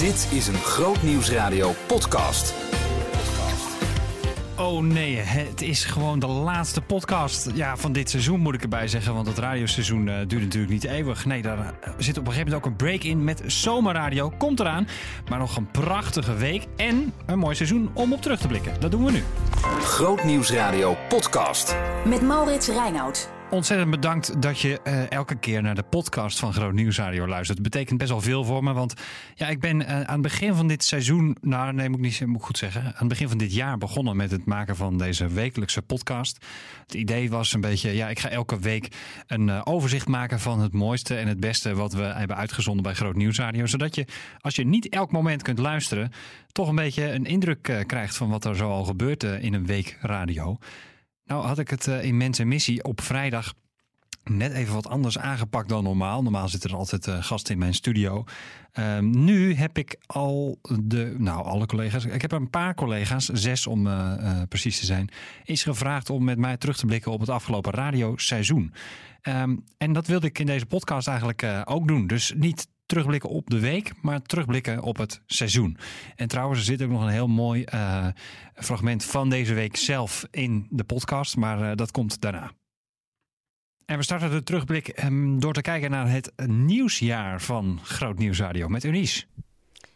Dit is een Groot Nieuwsradio podcast. Oh nee, het is gewoon de laatste podcast ja, van dit seizoen, moet ik erbij zeggen. Want het radioseizoen uh, duurt natuurlijk niet eeuwig. Nee, daar eh, zit op een gegeven moment ook een break in met zomerradio. Komt eraan. Maar nog een prachtige week en een mooi seizoen om op terug te blikken. Dat doen we nu. Groot Nieuwsradio podcast. Met Maurits Reinoud. Ontzettend bedankt dat je uh, elke keer naar de podcast van Groot Nieuwsradio luistert. Het betekent best wel veel voor me, want ja, ik ben uh, aan het begin van dit seizoen, nou nee, moet ik niet goed zeggen, aan het begin van dit jaar begonnen met het maken van deze wekelijkse podcast. Het idee was een beetje, ja, ik ga elke week een uh, overzicht maken van het mooiste en het beste wat we hebben uitgezonden bij Groot Nieuwsradio, zodat je, als je niet elk moment kunt luisteren, toch een beetje een indruk krijgt van wat er zo al gebeurt in een week radio. Nou had ik het uh, in Mens en Missie op vrijdag net even wat anders aangepakt dan normaal. Normaal zitten er altijd uh, gasten in mijn studio. Um, nu heb ik al de, nou alle collega's, ik heb een paar collega's, zes om uh, precies te zijn, is gevraagd om met mij terug te blikken op het afgelopen radioseizoen. Um, en dat wilde ik in deze podcast eigenlijk ook doen. Dus niet terugblikken op de week, maar terugblikken op het seizoen. En trouwens, er zit ook nog een heel mooi uh, fragment van deze week zelf in de podcast, maar uh, dat komt daarna. En we starten de terugblik um, door te kijken naar het nieuwsjaar van Groot Nieuwsradio met Unice.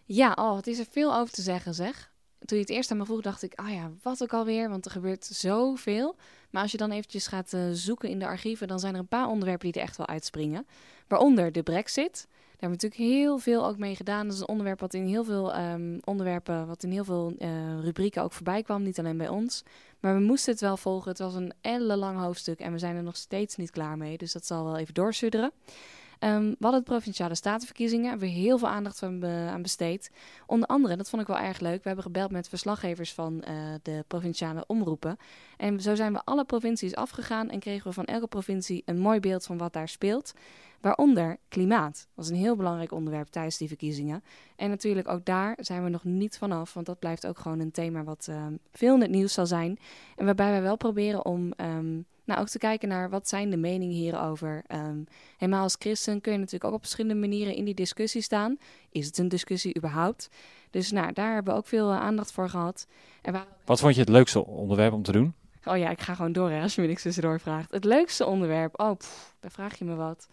Ja, oh, het is er veel over te zeggen, zeg. Toen je het eerst aan me vroeg, dacht ik, ah oh ja, wat ook alweer, want er gebeurt zoveel. Maar als je dan eventjes gaat uh, zoeken in de archieven, dan zijn er een paar onderwerpen die er echt wel uitspringen. Waaronder de brexit, daar hebben we natuurlijk heel veel ook mee gedaan. Dat is een onderwerp wat in heel veel um, onderwerpen, wat in heel veel uh, rubrieken ook voorbij kwam. Niet alleen bij ons. Maar we moesten het wel volgen. Het was een ellenlang hoofdstuk en we zijn er nog steeds niet klaar mee. Dus dat zal wel even doorsudderen. Um, we hadden de provinciale statenverkiezingen. Hebben we heel veel aandacht aan, be aan besteed. Onder andere, dat vond ik wel erg leuk. We hebben gebeld met verslaggevers van uh, de provinciale omroepen. En zo zijn we alle provincies afgegaan en kregen we van elke provincie een mooi beeld van wat daar speelt. Waaronder klimaat. Was een heel belangrijk onderwerp tijdens die verkiezingen. En natuurlijk ook daar zijn we nog niet vanaf, want dat blijft ook gewoon een thema wat uh, veel in het nieuws zal zijn. En waarbij wij wel proberen om um, nou, ook te kijken naar wat zijn de meningen hierover. Um, helemaal als christen kun je natuurlijk ook op verschillende manieren in die discussie staan. Is het een discussie überhaupt? Dus nou, daar hebben we ook veel uh, aandacht voor gehad. En waar... Wat vond je het leukste onderwerp om te doen? Oh ja, ik ga gewoon door hè, als je me niks tussendoor vraagt. Het leukste onderwerp, oh, pff, daar vraag je me wat.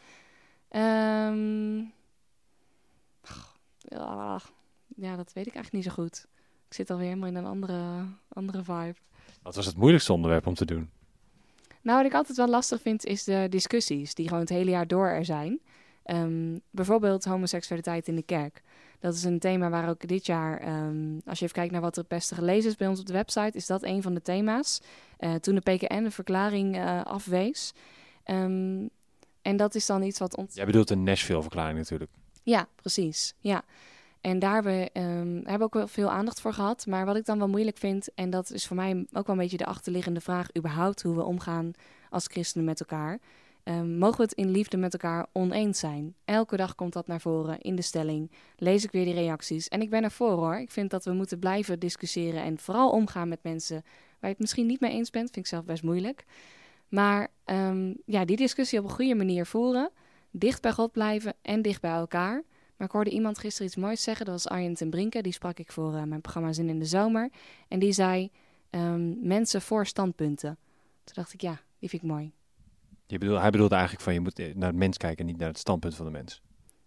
Um, ja, dat weet ik eigenlijk niet zo goed. Ik zit alweer helemaal in een andere, andere vibe. Wat was het moeilijkste onderwerp om te doen? Nou, wat ik altijd wel lastig vind, is de discussies die gewoon het hele jaar door er zijn. Um, bijvoorbeeld homoseksualiteit in de kerk. Dat is een thema waar ook dit jaar, um, als je even kijkt naar wat er het beste gelezen is bij ons op de website, is dat een van de thema's. Uh, toen de PKN de verklaring uh, afwees. Um, en dat is dan iets wat ons. Jij bedoelt een Nashville-verklaring natuurlijk. Ja, precies. Ja. En daar hebben we hebben ook wel veel aandacht voor gehad. Maar wat ik dan wel moeilijk vind, en dat is voor mij ook wel een beetje de achterliggende vraag, überhaupt hoe we omgaan als christenen met elkaar. Um, mogen we het in liefde met elkaar oneens zijn? Elke dag komt dat naar voren in de stelling. Lees ik weer die reacties. En ik ben ervoor hoor. Ik vind dat we moeten blijven discussiëren en vooral omgaan met mensen waar je het misschien niet mee eens bent. Vind ik zelf best moeilijk. Maar um, ja, die discussie op een goede manier voeren. Dicht bij God blijven en dicht bij elkaar. Maar ik hoorde iemand gisteren iets moois zeggen. Dat was Arjen ten Brinke. Die sprak ik voor uh, mijn programma Zin in de Zomer. En die zei, um, mensen voor standpunten. Toen dacht ik, ja, die vind ik mooi. Je bedoel, hij bedoelde eigenlijk van, je moet naar het mens kijken, niet naar het standpunt van de mens.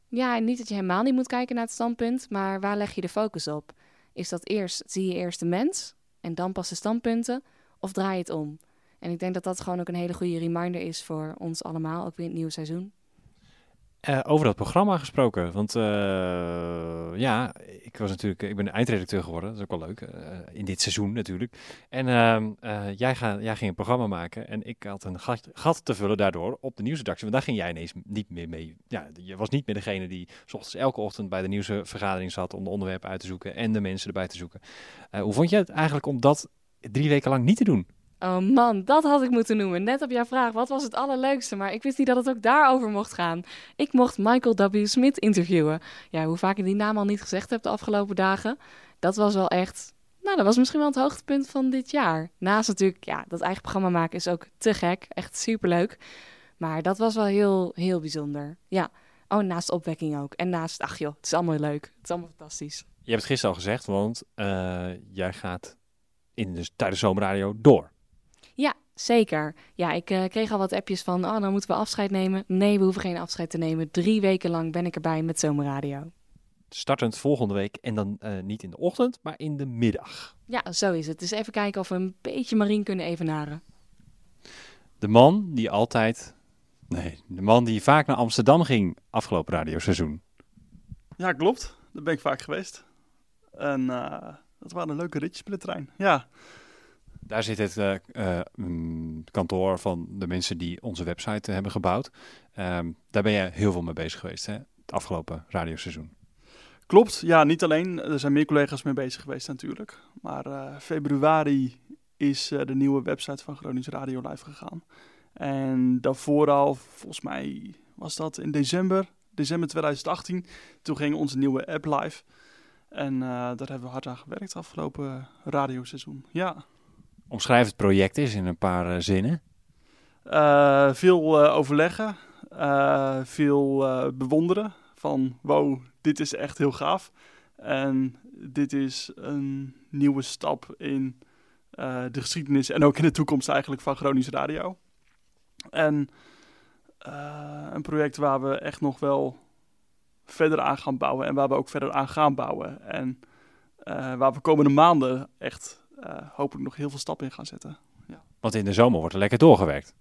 Ja, en niet dat je helemaal niet moet kijken naar het standpunt. Maar waar leg je de focus op? Is dat eerst, zie je eerst de mens en dan pas de standpunten? Of draai je het om? En ik denk dat dat gewoon ook een hele goede reminder is voor ons allemaal, ook weer in het nieuwe seizoen. Uh, over dat programma gesproken, want uh, ja, ik was natuurlijk, ik ben eindredacteur geworden, dat is ook wel leuk, uh, in dit seizoen natuurlijk. En ehm, jij, ga, jij ging een programma maken en ik had een gat, gat, te vullen daardoor op de nieuwsredactie, want daar ging jij ineens niet meer mee. Ja, je was niet meer degene die s ochtends elke ochtend bij de nieuwsvergadering zat om de onderwerpen uit te zoeken en de mensen erbij te zoeken. hoe vond je het eigenlijk om dat drie weken lang niet te doen? Oh man, dat had ik moeten noemen. Net op jouw vraag, wat was het allerleukste? Maar ik wist niet dat het ook daarover mocht gaan. Ik mocht Michael W. Smith interviewen. Ja, hoe vaak ik die naam al niet gezegd heb de afgelopen dagen. Dat was wel echt... Nou, dat was misschien wel het hoogtepunt van dit jaar. Naast natuurlijk, ja, dat eigen programma maken is ook te gek. Echt superleuk. Maar dat was wel heel, heel bijzonder. Ja. Oh, naast opwekking ook. En naast, ach joh, het is allemaal leuk. Het is allemaal fantastisch. Je hebt het gisteren al gezegd, want eh, jij gaat in de, tijdens door. Ja, zeker. Ja, ik eh, kreeg al wat appjes van, oh, dan moeten we afscheid nemen. Nee, we hoeven geen afscheid te nemen. Drie weken lang ben ik erbij met zomerradio. Startend volgende week en dan eh, niet in de ochtend, maar in de middag. Ja, zo is het. Dus even kijken of we een beetje Marien kunnen evenaren. De man die altijd, nee, de man die vaak naar Amsterdam ging afgelopen radioseizoen. Ja, klopt. Daar ben ik vaak geweest. En eh, dat waren leuke ritjes met de trein. Ja, Daar zit het eh, eh, mm, kantoor van de mensen die onze website hebben gebouwd. Ehm, daar ben je heel veel mee bezig geweest, hè? Het afgelopen radioseizoen. klopt. Ja, niet alleen. Er zijn meer collega's mee bezig geweest natuurlijk. Maar eh, februari is de nieuwe website van Gronings Radio live gegaan. En daarvoor al, volgens mij was dat in december, december 2018. Toen ging onze nieuwe app live. En daar hebben we hard aan gewerkt afgelopen radioseizoen. Ja. Omschrijf het project eens in een paar eh, zinnen. Eh, veel eh, overleggen, veel bewonderen van wow, dit is echt heel gaaf. En dit is een nieuwe stap in de geschiedenis en ook in de toekomst eigenlijk van Gronings Radio. En een project waar we echt nog wel verder aan gaan bouwen en waar we ook verder aan gaan bouwen. En waar we komende maanden echt hopelijk nog heel veel stappen in gaan zetten. Want in de zomer wordt er lekker doorgewerkt.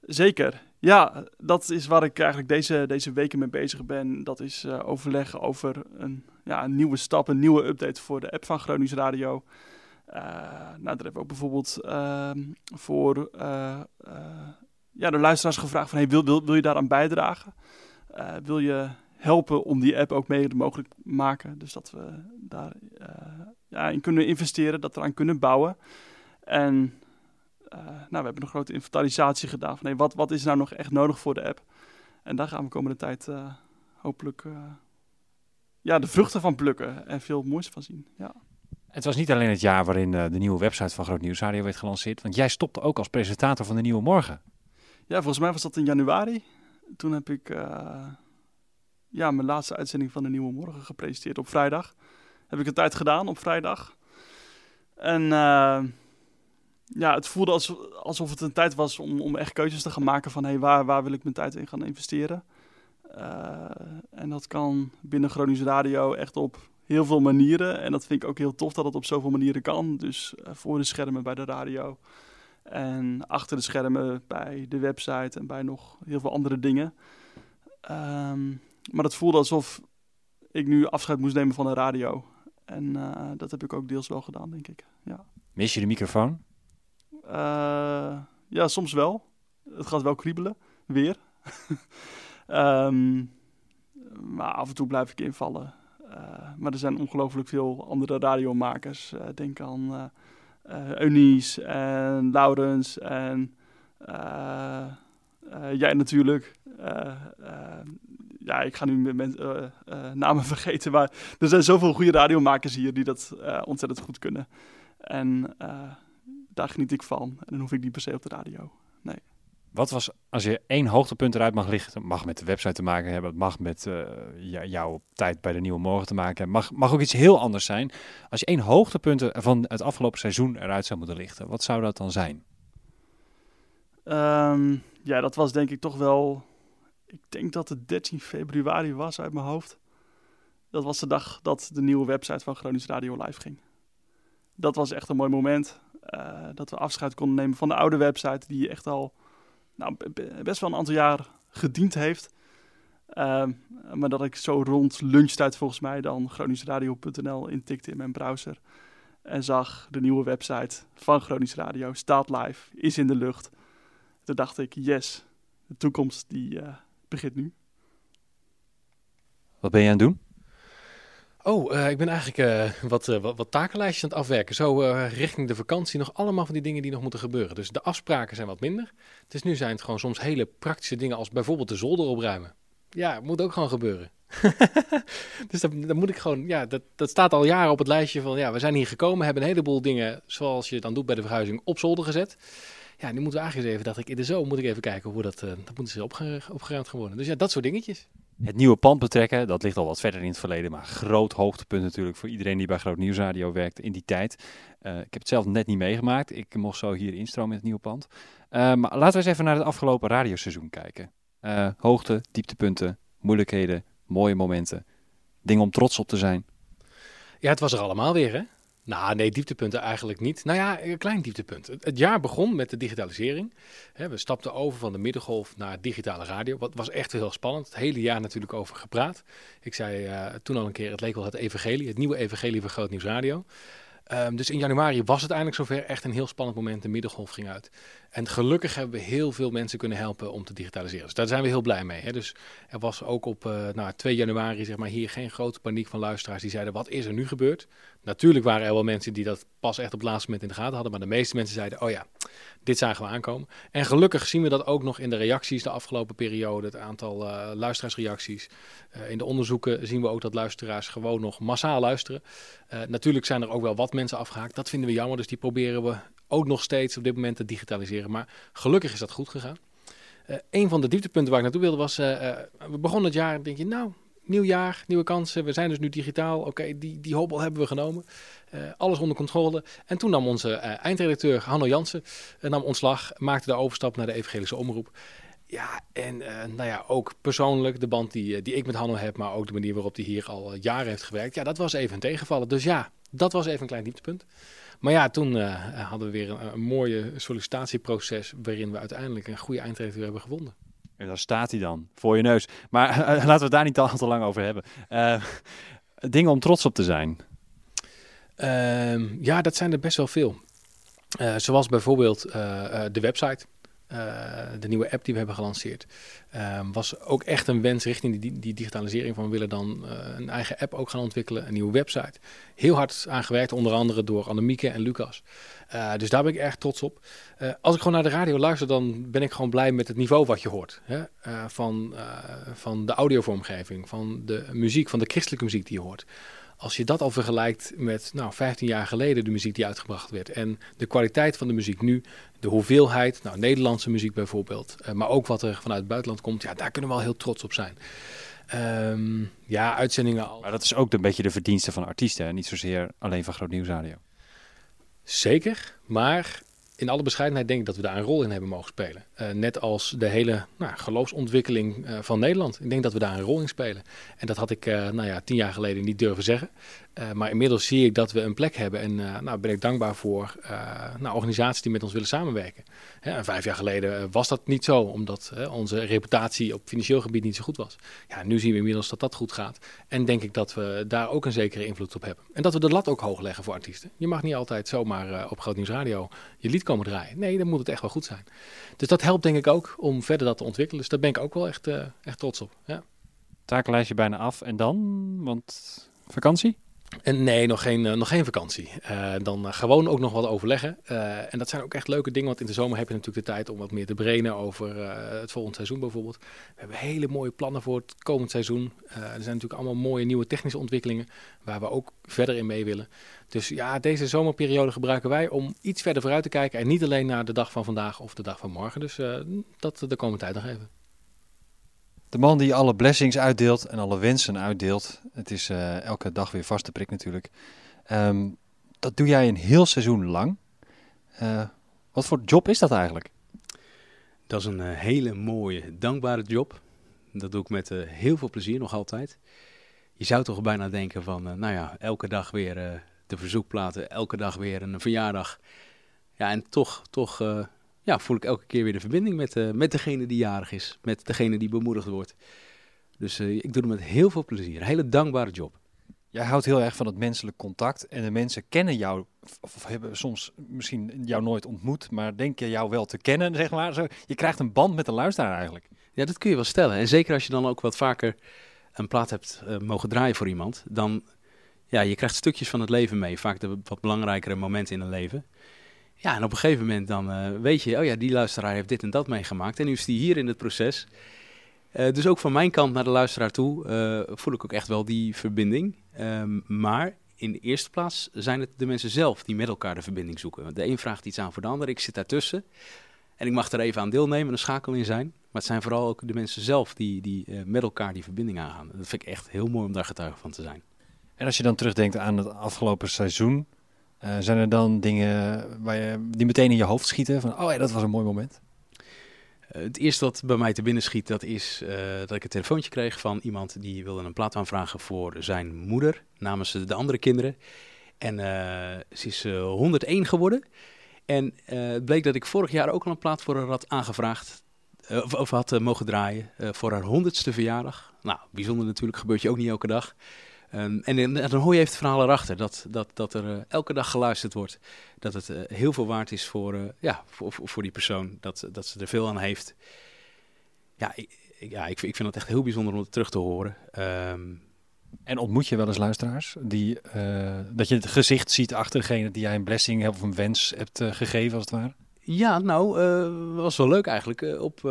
Zeker. Ja, dat is waar ik eigenlijk deze, deze weken mee bezig ben. Dat is eh, overleggen over een, ja, een nieuwe stap, een nieuwe update voor de app van Gronings Radio. Eh, nou, daar hebben we ook bijvoorbeeld ehm, voor eh, eh, ja, de luisteraars gevraagd van... Hey, wil, wil, wil je daaraan bijdragen? Eh, wil je helpen om die app ook mede mogelijk te maken? Dus dat we daar eh, ja, in kunnen investeren, dat we eraan kunnen bouwen. En eh, nou, we hebben een grote inventarisatie gedaan van hey, wat, wat is nou nog echt nodig voor de app. En daar gaan we komende tijd eh, hopelijk ja, de vruchten van plukken en veel moois van zien. Ja. Het was niet alleen het jaar waarin de nieuwe website van Groot Nieuws Radio werd gelanceerd. Want jij stopte ook als presentator van de Nieuwe Morgen. ja, volgens mij was dat in januari. Toen heb ik ja, mijn laatste uitzending van de Nieuwe Morgen gepresenteerd op vrijdag. Heb ik een tijd gedaan op vrijdag. En eh, ja, het voelde als, alsof het een tijd was om, om echt keuzes te gaan maken van hey, waar, waar wil ik mijn tijd in gaan investeren. Eh, en dat kan binnen Gronings Radio echt op heel veel manieren. En dat vind ik ook heel tof dat het op zoveel manieren kan. Dus eh, voor de schermen bij de radio. En achter de schermen bij de website en bij nog heel veel andere dingen. Ehm, maar het voelde alsof ik nu afscheid moest nemen van de radio. En eh, dat heb ik ook deels wel gedaan, denk ik. Ja, Mis je de microfoon? Eh, ja soms wel. Het gaat wel kriebelen, weer. Ehm, maar af en toe blijf ik invallen. Eh, maar er zijn ongelooflijk veel andere radiomakers. Denk aan Eunice en Laurens en jij natuurlijk. Ja, ik ga nu met eh, namen vergeten, maar er zijn zoveel goede radiomakers hier die dat eh, ontzettend goed kunnen. En daar geniet ik van. En dan hoef ik niet per se op de radio. Wat was, als je één hoogtepunt eruit mag lichten, het mag met de website te maken hebben, het mag met jouw tijd bij de Nieuwe Morgen te maken hebben, mag, mag ook iets heel anders zijn. Als je één hoogtepunt van het afgelopen seizoen eruit zou moeten lichten, wat zou dat dan zijn? Ehm, ja, dat was denk ik toch wel. Ik denk dat het 13 februari was uit mijn hoofd. Dat was de dag dat de nieuwe website van Gronings Radio live ging. Dat was echt een mooi moment. eh, dat we afscheid konden nemen van de oude website, die echt al nou, be- be- best wel een aantal jaar gediend heeft. Ehm, maar dat ik zo rond lunchtijd volgens mij dan groningsradio.nl intikte in mijn browser. En zag de nieuwe website van Gronings Radio staat live, is in de lucht. Toen dacht ik, yes, de toekomst die eh, begint nu. Wat ben je aan het doen? Oh, eh, ik ben eigenlijk eh, wat, eh, wat, wat takenlijstjes aan het afwerken. Zo eh, richting de vakantie nog allemaal van die dingen die nog moeten gebeuren. Dus de afspraken zijn wat minder. Dus nu zijn het gewoon soms hele praktische dingen als bijvoorbeeld de zolder opruimen. Ja, moet ook gewoon gebeuren. dus dat, dat moet ik gewoon, ja, dat, dat staat al jaren op het lijstje van, ja, we zijn hier gekomen, hebben een heleboel dingen, zoals je dan doet bij de verhuizing, op zolder gezet. Ja, nu moeten we eigenlijk eens even, dacht ik, in de zomer moet ik even kijken hoe dat, eh, dat moet eens opge- opgeruimd gaan worden. Dus ja, dat soort dingetjes. Het nieuwe pand betrekken, dat ligt al wat verder in het verleden, maar groot hoogtepunt natuurlijk voor iedereen die bij Groot Nieuwsradio werkt in die tijd. Uh, ik heb het zelf net niet meegemaakt. Ik mocht zo hier instromen in het nieuwe pand. Uh, maar laten we eens even naar het afgelopen radioseizoen kijken. Uh, hoogte, dieptepunten, moeilijkheden, mooie momenten. Dingen om trots op te zijn. Ja, het was er allemaal weer, hè? Nou, nee, dieptepunten eigenlijk niet. Nou ja, een klein dieptepunt. Het jaar begon met de digitalisering. We stapten over van de middengolf naar digitale radio. Wat was echt heel spannend. Het hele jaar natuurlijk over gepraat. Ik zei uh, toen al een keer, het leek wel het evangelie. Het nieuwe evangelie van Groot Nieuws Radio. Um, dus in januari was het eindelijk zover. Echt een heel spannend moment. De middengolf ging uit. En gelukkig hebben we heel veel mensen kunnen helpen om te digitaliseren. Dus daar zijn we heel blij mee. Hè? Dus er was ook op uh, nou, 2 januari zeg maar, hier geen grote paniek van luisteraars die zeiden: wat is er nu gebeurd? Natuurlijk waren er wel mensen die dat pas echt op het laatste moment in de gaten hadden. Maar de meeste mensen zeiden: oh ja, dit zagen we aankomen. En gelukkig zien we dat ook nog in de reacties de afgelopen periode. Het aantal uh, luisteraarsreacties. Uh, in de onderzoeken zien we ook dat luisteraars gewoon nog massaal luisteren. Natuurlijk zijn er ook wel wat mensen afgehaakt. Dat vinden we jammer. Dus die proberen we ook nog steeds op dit moment te digitaliseren. Maar gelukkig is dat goed gegaan. Uh, een van de dieptepunten waar ik naartoe wilde was, uh, uh, we begonnen het jaar en denk je, nou, nieuw jaar, nieuwe kansen. We zijn dus nu digitaal. Oké, die, die hobbel hebben we genomen. alles onder controle. En toen nam onze eindredacteur Hanno Jansen nam ontslag, maakte de overstap naar de evangelische omroep. Ja, en nou ja, ook persoonlijk de band die, die ik met Hanno heb, maar ook de manier waarop hij hier al jaren heeft gewerkt. Ja, dat was even een tegenvallen. Dus ja, dat was even een klein dieptepunt. Maar ja, toen uh, hadden we weer een, een mooie sollicitatieproces waarin we uiteindelijk een goede eindredacteur hebben gevonden. En daar staat hij dan, voor je neus. Maar uh, laten we het daar niet al te lang over hebben. Uh, dingen om trots op te zijn. Ehm, ja, dat zijn er best wel veel. zoals bijvoorbeeld de website. Uh, de nieuwe app die we hebben gelanceerd, uh, was ook echt een wens richting die, die digitalisering van we willen dan uh, een eigen app ook gaan ontwikkelen, een nieuwe website. Heel hard aan gewerkt, onder andere door Annemieke en Lucas. dus daar ben ik erg trots op. als ik gewoon naar de radio luister, dan ben ik gewoon blij met het niveau wat je hoort. Hè? van, van de audiovormgeving, van de muziek, van de christelijke muziek die je hoort. Als je dat al vergelijkt met nou, 15 jaar geleden de muziek die uitgebracht werd en de kwaliteit van de muziek nu, de hoeveelheid, nou, Nederlandse muziek bijvoorbeeld, uh, maar ook wat er vanuit het buitenland komt, ja, daar kunnen we wel heel trots op zijn. Um, ja, uitzendingen al. Maar dat is ook een beetje de verdienste van artiesten, hè? niet zozeer alleen van Groot Nieuwsradio. Zeker, maar in alle bescheidenheid denk ik dat we daar een rol in hebben mogen spelen. Uh, net als de hele nou, geloofsontwikkeling uh, van Nederland. Ik denk dat we daar een rol in spelen. En dat had ik uh, nou ja, tien jaar geleden niet durven zeggen. Uh, maar inmiddels zie ik dat we een plek hebben en uh, nou, ben ik dankbaar voor uh, nou, organisaties die met ons willen samenwerken. Hè, vijf jaar geleden was dat niet zo, omdat onze reputatie op financieel gebied niet zo goed was. Ja, nu zien we inmiddels dat dat goed gaat. En denk ik dat we daar ook een zekere invloed op hebben. En dat we de lat ook hoog leggen voor artiesten. Je mag niet altijd zomaar op Groot Nieuws Radio je lied komen draaien. Nee, dan moet het echt wel goed zijn. Dus dat helpt denk ik ook om verder dat te ontwikkelen. Dus daar ben ik ook wel echt, echt trots op. Ja. Takenlijstje bijna af en dan, want vakantie? Nee, nog geen, uh, nog geen vakantie. Uh, dan uh, gewoon ook nog wat overleggen. en dat zijn ook echt leuke dingen, want in de zomer heb je natuurlijk de tijd om wat meer te brainen over het volgende seizoen bijvoorbeeld. We hebben hele mooie plannen voor het komend seizoen. er zijn natuurlijk allemaal mooie nieuwe technische ontwikkelingen waar we ook verder in mee willen. Dus ja, deze zomerperiode gebruiken wij om iets verder vooruit te kijken en niet alleen naar de dag van vandaag of de dag van morgen. Dus dat de komende tijd nog even. De man die alle blessings uitdeelt en alle wensen uitdeelt. Het is uh, elke dag weer vaste prik natuurlijk. Um, dat doe jij een heel seizoen lang. Uh, wat voor job is dat eigenlijk? Dat is een uh, hele mooie, dankbare job. Dat doe ik met heel veel plezier nog altijd. Je zou toch bijna denken van, nou ja, elke dag weer de verzoekplaten, elke dag weer een verjaardag. Ja, en toch, toch ja, voel ik elke keer weer de verbinding met, uh, met degene die jarig is. Met degene die bemoedigd wordt. Dus uh, ik doe het met heel veel plezier. Een hele dankbare job. Jij houdt heel erg van het menselijk contact. En de mensen kennen jou, of hebben soms misschien jou nooit ontmoet, maar denken jou wel te kennen, zeg maar. Zo, je krijgt een band met de luisteraar eigenlijk. Ja, dat kun je wel stellen. En zeker als je dan ook wat vaker een plaat hebt uh, mogen draaien voor iemand, dan ja, je krijgt stukjes van het leven mee. Vaak de wat belangrijkere momenten in een leven. Ja, en op een gegeven moment dan uh, weet je, oh ja, die luisteraar heeft dit en dat meegemaakt. En nu is die hier in het proces. Uh, dus ook van mijn kant naar de luisteraar toe uh, voel ik ook echt wel die verbinding. Um, maar in de eerste plaats zijn het de mensen zelf die met elkaar de verbinding zoeken. De een vraagt iets aan voor de ander, ik zit daartussen. En ik mag er even aan deelnemen, een schakel in zijn. Maar het zijn vooral ook de mensen zelf die, die eh, met elkaar die verbinding aangaan. Dat vind ik echt heel mooi om daar getuige van te zijn. En als je dan terugdenkt aan het afgelopen seizoen, eh, zijn er dan dingen waar je, die meteen in je hoofd schieten? Van, oh ja, dat was een mooi moment. Eh, het eerste wat bij mij te binnen schiet, dat is eh, dat ik een telefoontje kreeg van iemand die wilde een plaat aanvragen voor zijn moeder namens de andere kinderen. En ze is eh, 101 geworden. En het bleek dat ik vorig jaar ook al een plaat voor haar had aangevraagd. of, of had mogen draaien voor haar honderdste verjaardag. Nou, bijzonder natuurlijk, gebeurt je ook niet elke dag. Ehm, en, dan- dan hoor je even het verhaal erachter, dat, dat, dat er eh, elke dag geluisterd wordt. Dat het eh, heel veel waard is voor, eh, ja, voor, voor, die persoon, dat, dat ze er veel aan heeft. Ja, ik, ja ik, vind- ik vind het echt heel bijzonder om het terug te horen. Ehm, En ontmoet je wel eens luisteraars die, dat je het gezicht ziet achter degene die jij een blessing of een wens hebt gegeven, als het ware? Ja, nou, eh was wel leuk eigenlijk. Op,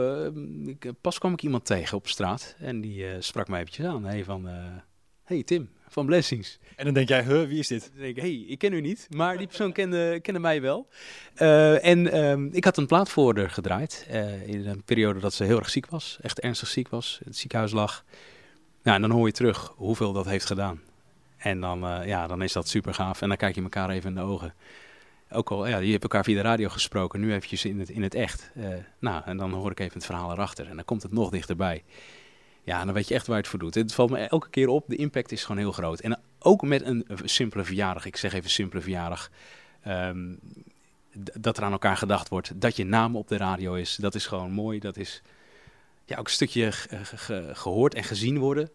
ik, pas kwam ik iemand tegen op straat en die sprak mij eventjes aan. Hey, van, hey Tim, van Blessings. En dan denk jij, huh, wie is dit? Dan denk ik, hey, ik ken u niet, maar die persoon kende, kende mij wel. Eh, en ehm, ik had een plaat voor haar gedraaid eh, in een periode dat ze heel erg ziek was. Echt ernstig ziek was, in het ziekenhuis lag. Nou, en dan hoor je terug hoeveel dat heeft gedaan. En dan, eh, ja, dan is dat super gaaf. En dan kijk je elkaar even in de ogen. Ook al, ja, je hebt elkaar via de radio gesproken, nu eventjes in het, in het echt. Nou, en dan hoor ik even het verhaal erachter. En dan komt het nog dichterbij. Ja, dan weet je echt waar het voor doet. Het valt me elke keer op, de impact is gewoon heel groot. En ook met een simpele verjaardag, ik zeg even simpele verjaardag, ehm, dat er aan elkaar gedacht wordt, dat je naam op de radio is, dat is gewoon mooi. Dat is ja, ook een stukje ge- ge- ge- gehoord en gezien worden.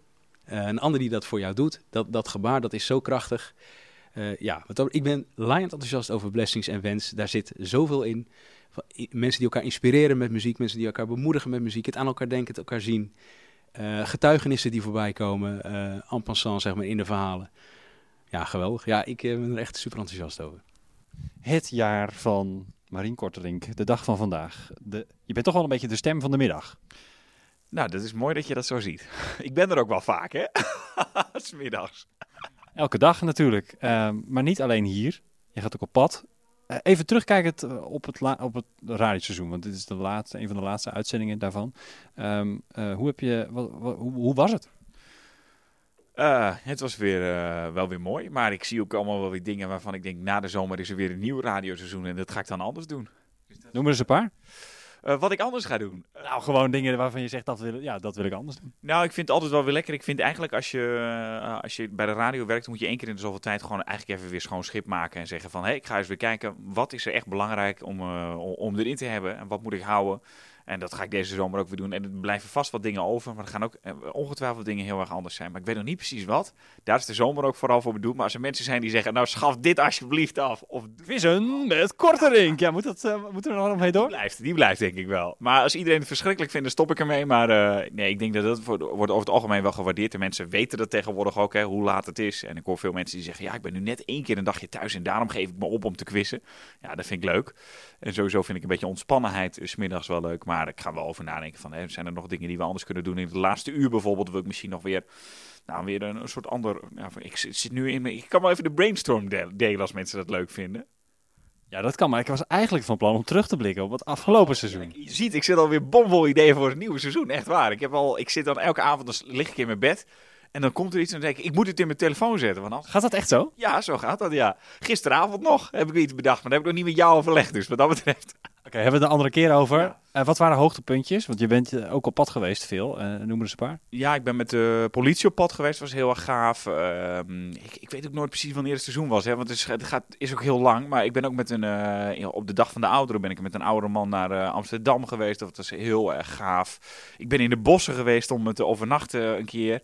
Eh, een ander die dat voor jou doet, dat, dat gebaar, dat is zo krachtig. Eh, ja, ik ben laaiend enthousiast over blessings en wens. Daar zit zoveel in. Mensen die elkaar inspireren met muziek, mensen die elkaar bemoedigen met muziek, het aan elkaar denken, het elkaar zien. Eh, getuigenissen die voorbij komen, eh en passant zeg maar in de verhalen. Ja, geweldig. Ja, ik eh, ben er echt super enthousiast over. Het jaar van Marien Korterink, de dag van vandaag. De, je bent toch wel een beetje de stem van de middag. Nou, dat is mooi dat je dat zo ziet. Ik ben er ook wel vaak, hè? Smiddags. Elke dag natuurlijk, Ehm, maar niet alleen hier. Je gaat ook op pad. Eh, even terugkijkend eh, op het, la- op het radioseizoen, want dit is de laatste, een van de laatste uitzendingen daarvan. Ehm, eh, hoe, heb je, wat, wat- hoe, hoe was het? Het was weer, wel weer mooi, maar ik zie ook allemaal wel weer dingen waarvan ik denk, na de zomer is er weer een nieuw radioseizoen en dat ga ik dan anders doen. Noem er eens een paar. Eh, wat ik anders ga doen? Nou, gewoon dingen waarvan je zegt, dat wil, ja, dat wil ik anders doen. Nou, ik vind het altijd wel weer lekker. Ik vind eigenlijk als je, eh, als je bij de radio werkt, moet je één keer in de zoveel tijd gewoon eigenlijk even weer schoon schip maken. En zeggen van, hé, ik ga eens weer kijken, wat is er echt belangrijk om, eh, om erin te hebben? En wat moet ik houden? En dat ga ik deze zomer ook weer doen. En er blijven vast wat dingen over, maar er gaan ook eh, ongetwijfeld dingen heel erg anders zijn. Maar ik weet nog niet precies wat. Daar is de zomer ook vooral voor bedoeld. Maar als er mensen zijn die zeggen, nou schaf dit alsjeblieft af. Of Vissen met Korterink. Ja, moet dat, eh, moeten we er nog omheen door? die blijft, die blijft denk ik wel. Maar als iedereen het verschrikkelijk vindt, dan stop ik ermee. Maar eh, nee, ik denk dat dat wordt, over het algemeen wel gewaardeerd. De mensen weten dat tegenwoordig ook, hè, hoe laat het is. En ik hoor veel mensen die zeggen, ja, ik ben nu net één keer een dagje thuis en daarom geef ik me op om te quizzen. Ja, dat vind ik leuk. En sowieso vind ik een beetje ontspannenheid 's middags wel leuk. Maar ik ga wel over nadenken van, hè, zijn er nog dingen die we anders kunnen doen? In het laatste uur bijvoorbeeld wil ik misschien nog weer... Nou, weer een, een soort ander... Ja, ik zit zit nu in... Ik kan wel even de brainstorm de- delen als mensen dat leuk vinden. Ja, dat kan. Maar ik was eigenlijk van plan om terug te blikken op het afgelopen seizoen. Je ziet, ik zit alweer bomvol ideeën voor het nieuwe seizoen. Echt waar. Ik, heb al, ik zit dan elke avond, dan lig ik in mijn bed. En dan komt er iets en dan denk ik, ik moet het in mijn telefoon zetten. Want anders... Gaat dat echt zo? Ja, zo gaat dat, ja. Gisteravond nog heb ik iets bedacht, maar daar heb ik nog niet met jou overlegd. Dus wat dat betreft... Oké, hebben we het een andere keer over. Eh, wat waren hoogtepuntjes? Want je bent eh, ook op pad geweest veel. Eh noem er eens een paar. Ja, ik ben met de politie op pad geweest. was heel erg gaaf. Ehm, ik, ik weet ook nooit precies wanneer het seizoen was. Hè, want het is, het gaat, is ook heel lang. Maar ik ben ook met een... op de dag van de ouderen ben ik met een oudere man naar Amsterdam geweest. Dat was heel erg gaaf. Ik ben in de bossen geweest om te overnachten een keer.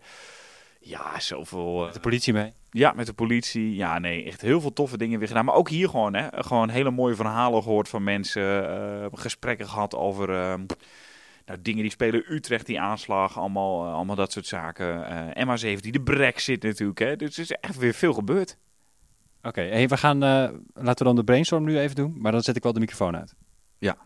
Ja, zoveel... eh, De politie mee. Ja, met de politie. Ja, nee, echt heel veel toffe dingen weer gedaan. Maar ook hier gewoon, hè. Gewoon hele mooie verhalen gehoord van mensen. eh, gesprekken gehad over ehm, nou, dingen die spelen. Utrecht, die aanslag. Allemaal, eh, allemaal dat soort zaken. Eh MH17, de brexit natuurlijk, hè. Dus er is echt weer veel gebeurd. Oké, hey, we gaan... laten we dan de brainstorm nu even doen. Maar dan zet ik wel de microfoon uit. Ja.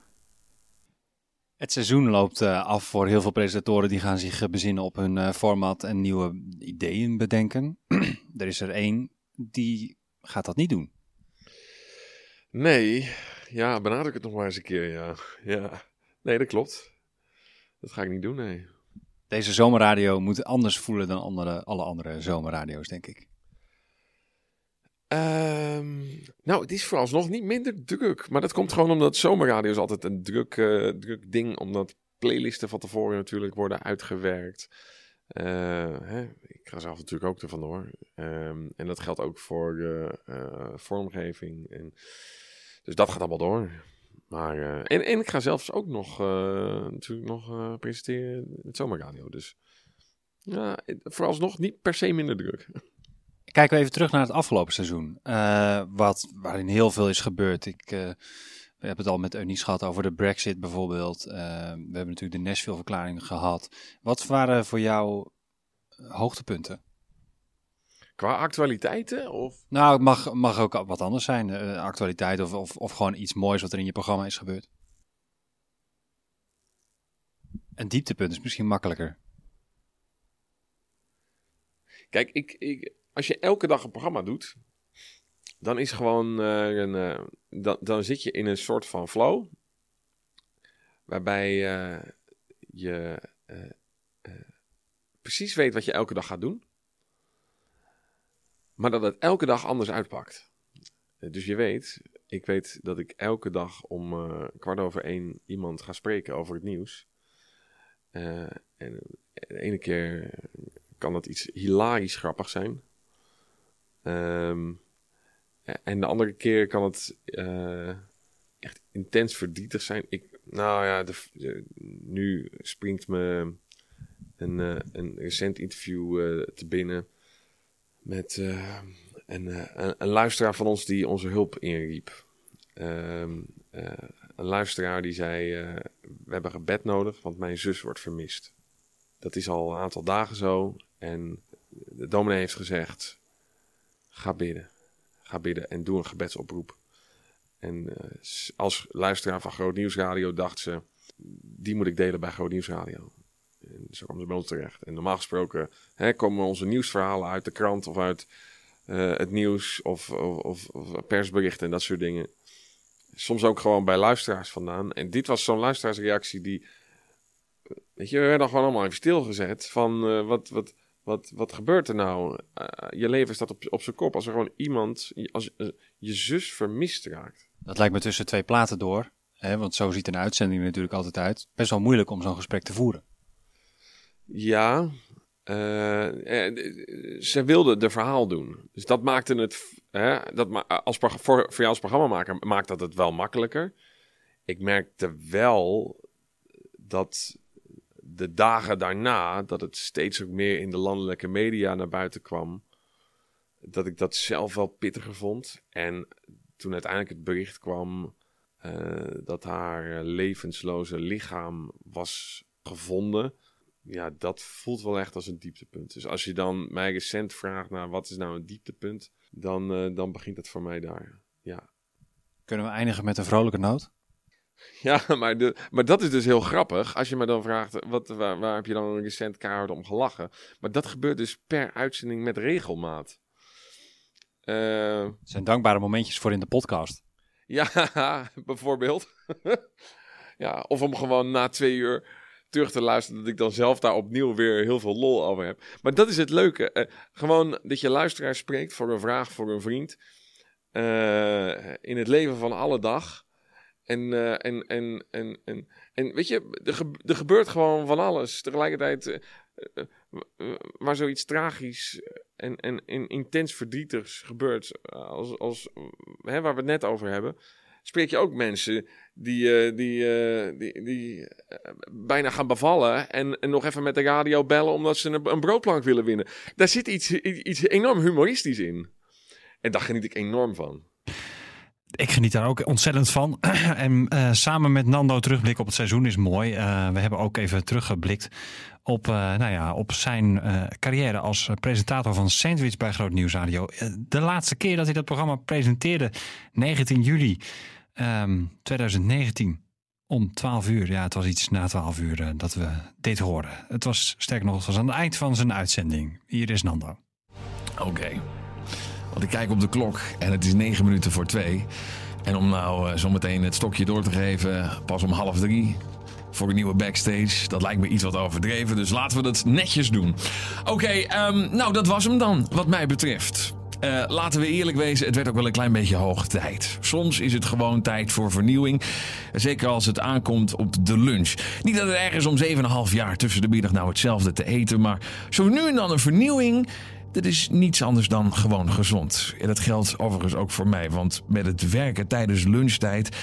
Het seizoen loopt eh, af voor heel veel presentatoren. Die gaan zich eh, bezinnen op hun eh, format en nieuwe ideeën bedenken. er is er één die gaat dat niet doen. Nee, ja, benadruk het nog maar eens een keer, ja. ja. Nee, dat klopt. Dat ga ik niet doen, nee. Deze zomerradio moet anders voelen dan andere, alle andere zomerradio's, denk ik. Ehm, nou, het is vooralsnog niet minder druk. Maar dat komt gewoon omdat zomerradio is altijd een druk, eh, druk ding. Omdat playlisten van tevoren natuurlijk worden uitgewerkt. Eh, hè, ik ga zelf natuurlijk ook er vandoor. Ehm, en dat geldt ook voor de eh, vormgeving. En, dus dat gaat allemaal door. Maar, en, ik ga zelfs ook nog, natuurlijk nog presenteren het zomerradio. Dus ja, vooralsnog niet per se minder druk. Kijken we even terug naar het afgelopen seizoen. eh, wat, waarin heel veel is gebeurd. Ik, eh, we hebben het al met Eunice gehad over de Brexit bijvoorbeeld. Eh, we hebben natuurlijk de Nashville-verklaring gehad. Wat waren voor jou hoogtepunten? Qua actualiteiten? Of? Nou, het mag, mag ook wat anders zijn. actualiteit of, of, of gewoon iets moois wat er in je programma is gebeurd. Een dieptepunt is misschien makkelijker. Kijk, ik, ik, als je elke dag een programma doet, dan is gewoon eh, een, eh, dan, dan zit je in een soort van flow. Waarbij eh, je precies weet wat je elke dag gaat doen. Maar dat het elke dag anders uitpakt. Dus je weet, ik weet dat ik elke dag om kwart over één iemand ga spreken over het nieuws. En de ene keer kan dat iets hilarisch grappig zijn. Ehm, en de andere keer kan het eh, echt intens verdrietig zijn. Ik, nou ja, de, nu springt me een, eh, een recent interview eh, te binnen met een, een, luisteraar van ons die onze hulp inriep. Ehm, eh, een luisteraar die zei: We hebben gebed nodig, want mijn zus wordt vermist. Dat is al een aantal dagen zo. En de dominee heeft gezegd: Ga bidden. Ga bidden en doe een gebedsoproep. En eh, als luisteraar van Groot Nieuwsradio dacht ze: Die moet ik delen bij Groot Nieuwsradio. En zo kwam ze bij ons terecht. En normaal gesproken hè, komen onze nieuwsverhalen uit de krant of uit eh, het nieuws of, of, of, persberichten en dat soort dingen. Soms ook gewoon bij luisteraars vandaan. En dit was zo'n luisteraarsreactie die. Weet je, we werden gewoon allemaal even stilgezet. Van eh, wat, wat, wat, wat gebeurt er nou? Eh, je leven staat op, op zijn kop als er gewoon iemand, als eh, je zus vermist raakt. Dat lijkt me tussen twee platen door. Hè, want zo ziet een uitzending natuurlijk altijd uit. Best wel moeilijk om zo'n gesprek te voeren. Ja, eh, ze wilden de verhaal doen. Dus dat maakte het, hè, dat ma- als, voor, voor jou als programmamaker maakt dat het wel makkelijker. Ik merkte wel dat de dagen daarna, dat het steeds ook meer in de landelijke media naar buiten kwam, dat ik dat zelf wel pittiger vond. En toen uiteindelijk het bericht kwam eh, dat haar eh, levensloze lichaam was gevonden, ja, dat voelt wel echt als een dieptepunt. Dus als je dan mij recent vraagt naar wat is nou een dieptepunt, dan, eh, dan begint het voor mij daar. Ja, Kunnen we eindigen met een vrolijke noot? ja maar, de, maar dat is dus heel grappig. Als je me dan vraagt, wat, waar, waar heb je dan recent keihard om gelachen? Maar dat gebeurt dus per uitzending met regelmaat. Eh, Het zijn dankbare momentjes voor in de podcast. Ja, bijvoorbeeld. ja, of om gewoon na twee uur terug te luisteren, dat ik dan zelf daar opnieuw weer heel veel lol over heb. Maar dat is het leuke. eh, gewoon dat je luisteraar spreekt voor een vraag, voor een vriend. eh, in het leven van alle dag. En, eh, en, en, en, en, weet je, er, ge- er gebeurt gewoon van alles. Tegelijkertijd, eh, eh, eh, waar zoiets tragisch en, en, en intens verdrietigs gebeurt, eh, als, als, eh, waar we het net over hebben, spreek je ook mensen die, eh, die, eh, die, die eh, bijna gaan bevallen en, en nog even met de radio bellen omdat ze een, een broodplank willen winnen. Daar zit iets, iets enorm humoristisch in. En daar geniet ik enorm van. Ik geniet daar ook ontzettend van. en eh, samen met Nando terugblikken op het seizoen is mooi. Eh, we hebben ook even teruggeblikt op, eh, nou ja, op zijn carrière als presentator van Sandwich bij Groot Nieuws Radio. De laatste keer dat hij dat programma presenteerde, 19 juli ehm, 2019. Om 12 uur, ja, het was iets na 12 uur dat we dit hoorden. Het was sterk nog, het was aan het eind van zijn uitzending. Hier is Nando. Oké. Want ik kijk op de klok en het is negen minuten voor twee. En om nou eh, zometeen het stokje door te geven, pas om half drie voor een nieuwe backstage. Dat lijkt me iets wat overdreven, dus laten we dat netjes doen. Oké, ehm, nou dat was hem dan, wat mij betreft. Eh, laten we eerlijk wezen, het werd ook wel een klein beetje hoog tijd. Soms is het gewoon tijd voor vernieuwing. Zeker als het aankomt op de lunch. Niet dat het ergens om 7,5 jaar tussen de middag nou hetzelfde te eten, maar zo nu en dan een vernieuwing. Dat is niets anders dan gewoon gezond. En dat geldt overigens ook voor mij. Want met het werken tijdens lunchtijd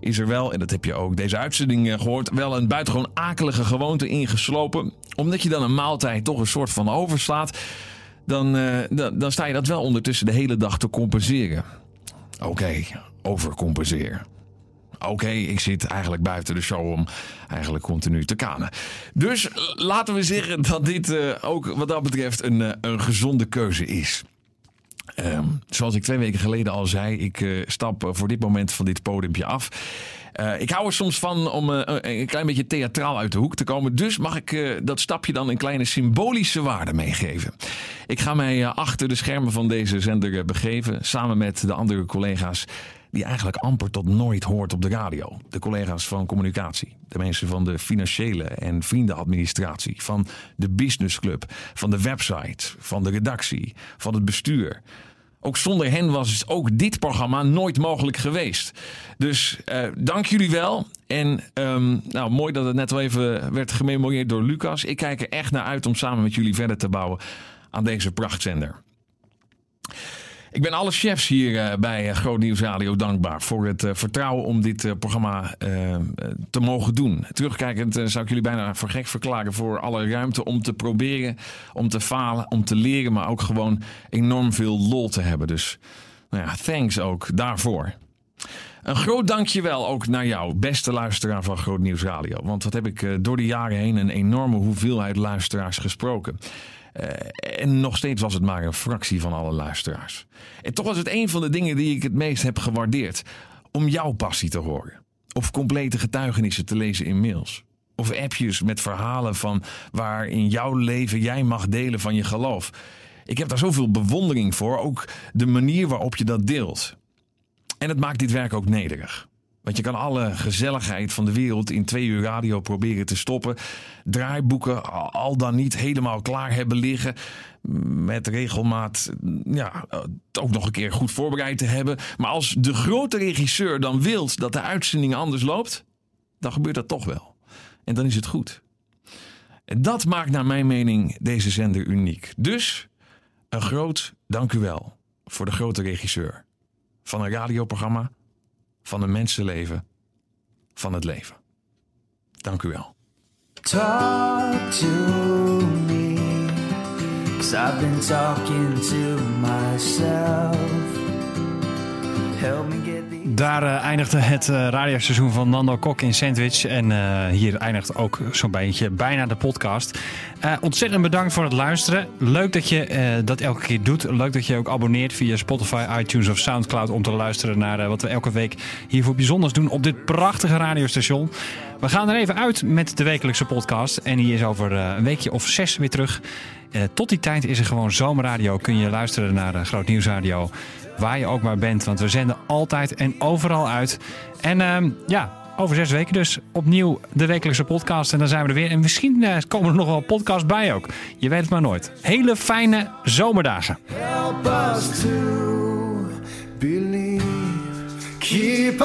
is er wel, en dat heb je ook deze uitzending eh, gehoord, wel een buitengewoon akelige gewoonte ingeslopen. Omdat je dan een maaltijd toch een soort van overslaat. Dan, uh, dan, dan sta je dat wel ondertussen de hele dag te compenseren. Oké, overcompenseren. Oké, ik zit eigenlijk buiten de show om eigenlijk continu te kanen. Dus laten we zeggen dat dit uh, ook wat dat betreft een, uh, een gezonde keuze is. Um, zoals ik twee weken geleden al zei, ik uh, stap voor dit moment van dit podiumpje af. Ik hou er soms van om een klein beetje theatraal uit de hoek te komen. Dus mag ik dat stapje dan een kleine symbolische waarde meegeven. Ik ga mij achter de schermen van deze zender begeven. Samen met de andere collega's die eigenlijk amper tot nooit hoort op de radio. De collega's van communicatie. De mensen van de financiële en vriendenadministratie. Van de businessclub. Van de website. Van de redactie. Van het bestuur. Ook zonder hen was ook dit programma nooit mogelijk geweest. Dus uh, dank jullie wel. En um, nou, mooi dat het net wel even werd gememoreerd door Lucas. Ik kijk er echt naar uit om samen met jullie verder te bouwen aan deze prachtzender. Ik ben alle chefs hier uh, bij uh, Groot Nieuws Radio dankbaar voor het uh, vertrouwen om dit programma te mogen doen. Terugkijkend zou ik jullie bijna voor gek verklaren voor alle ruimte om te proberen, om te falen, om te leren, maar ook gewoon enorm veel lol te hebben. Dus nou ja, thanks ook daarvoor. Een groot dankjewel ook naar jou, beste luisteraar van Groot Nieuws Radio. Want wat heb ik door de jaren heen een enorme hoeveelheid luisteraars gesproken. Uh, en nog steeds was het maar een fractie van alle luisteraars. En toch was het een van de dingen die ik het meest heb gewaardeerd. Om jouw passie te horen. Of complete getuigenissen te lezen in mails. Of appjes met verhalen van waar in jouw leven jij mag delen van je geloof. Ik heb daar zoveel bewondering voor. Ook de manier waarop je dat deelt. En het maakt dit werk ook nederig. Want je kan alle gezelligheid van de wereld in twee uur radio proberen te stoppen. Draaiboeken al dan niet helemaal klaar hebben liggen. Met regelmaat ja, ook nog een keer goed voorbereid te hebben. Maar als de grote regisseur dan wilt dat de uitzending anders loopt, dan gebeurt dat toch wel. En dan is het goed. Dat maakt naar mijn mening deze zender uniek. Dus een groot dank u wel voor de grote regisseur van een radioprogramma van een mensenleven, van het leven. Dank u wel. Talk to me, cause I've been talking to myself. Help me get daar uh, eindigde het uh, radioseizoen van Nando Kok in Sandwich. En uh, hier eindigt ook zo'n beetje bijna de podcast. ontzettend bedankt voor het luisteren. Leuk dat je dat elke keer doet. Leuk dat je ook abonneert via Spotify, iTunes of Soundcloud... om te luisteren naar wat we elke week hiervoor bijzonders doen op dit prachtige radiostation. We gaan er even uit met de wekelijkse podcast. En die is over een weekje of zes weer terug. tot die tijd is er gewoon zomerradio. Kun je luisteren naar Groot Nieuwsradio waar je ook maar bent. Want we zenden altijd en overal uit. En uh, ja, over zes weken dus opnieuw de wekelijkse podcast. En dan zijn we er weer. En misschien uh, komen er nog wel podcasts bij ook. Je weet het maar nooit. Hele fijne zomerdagen. Help us to believe. Keep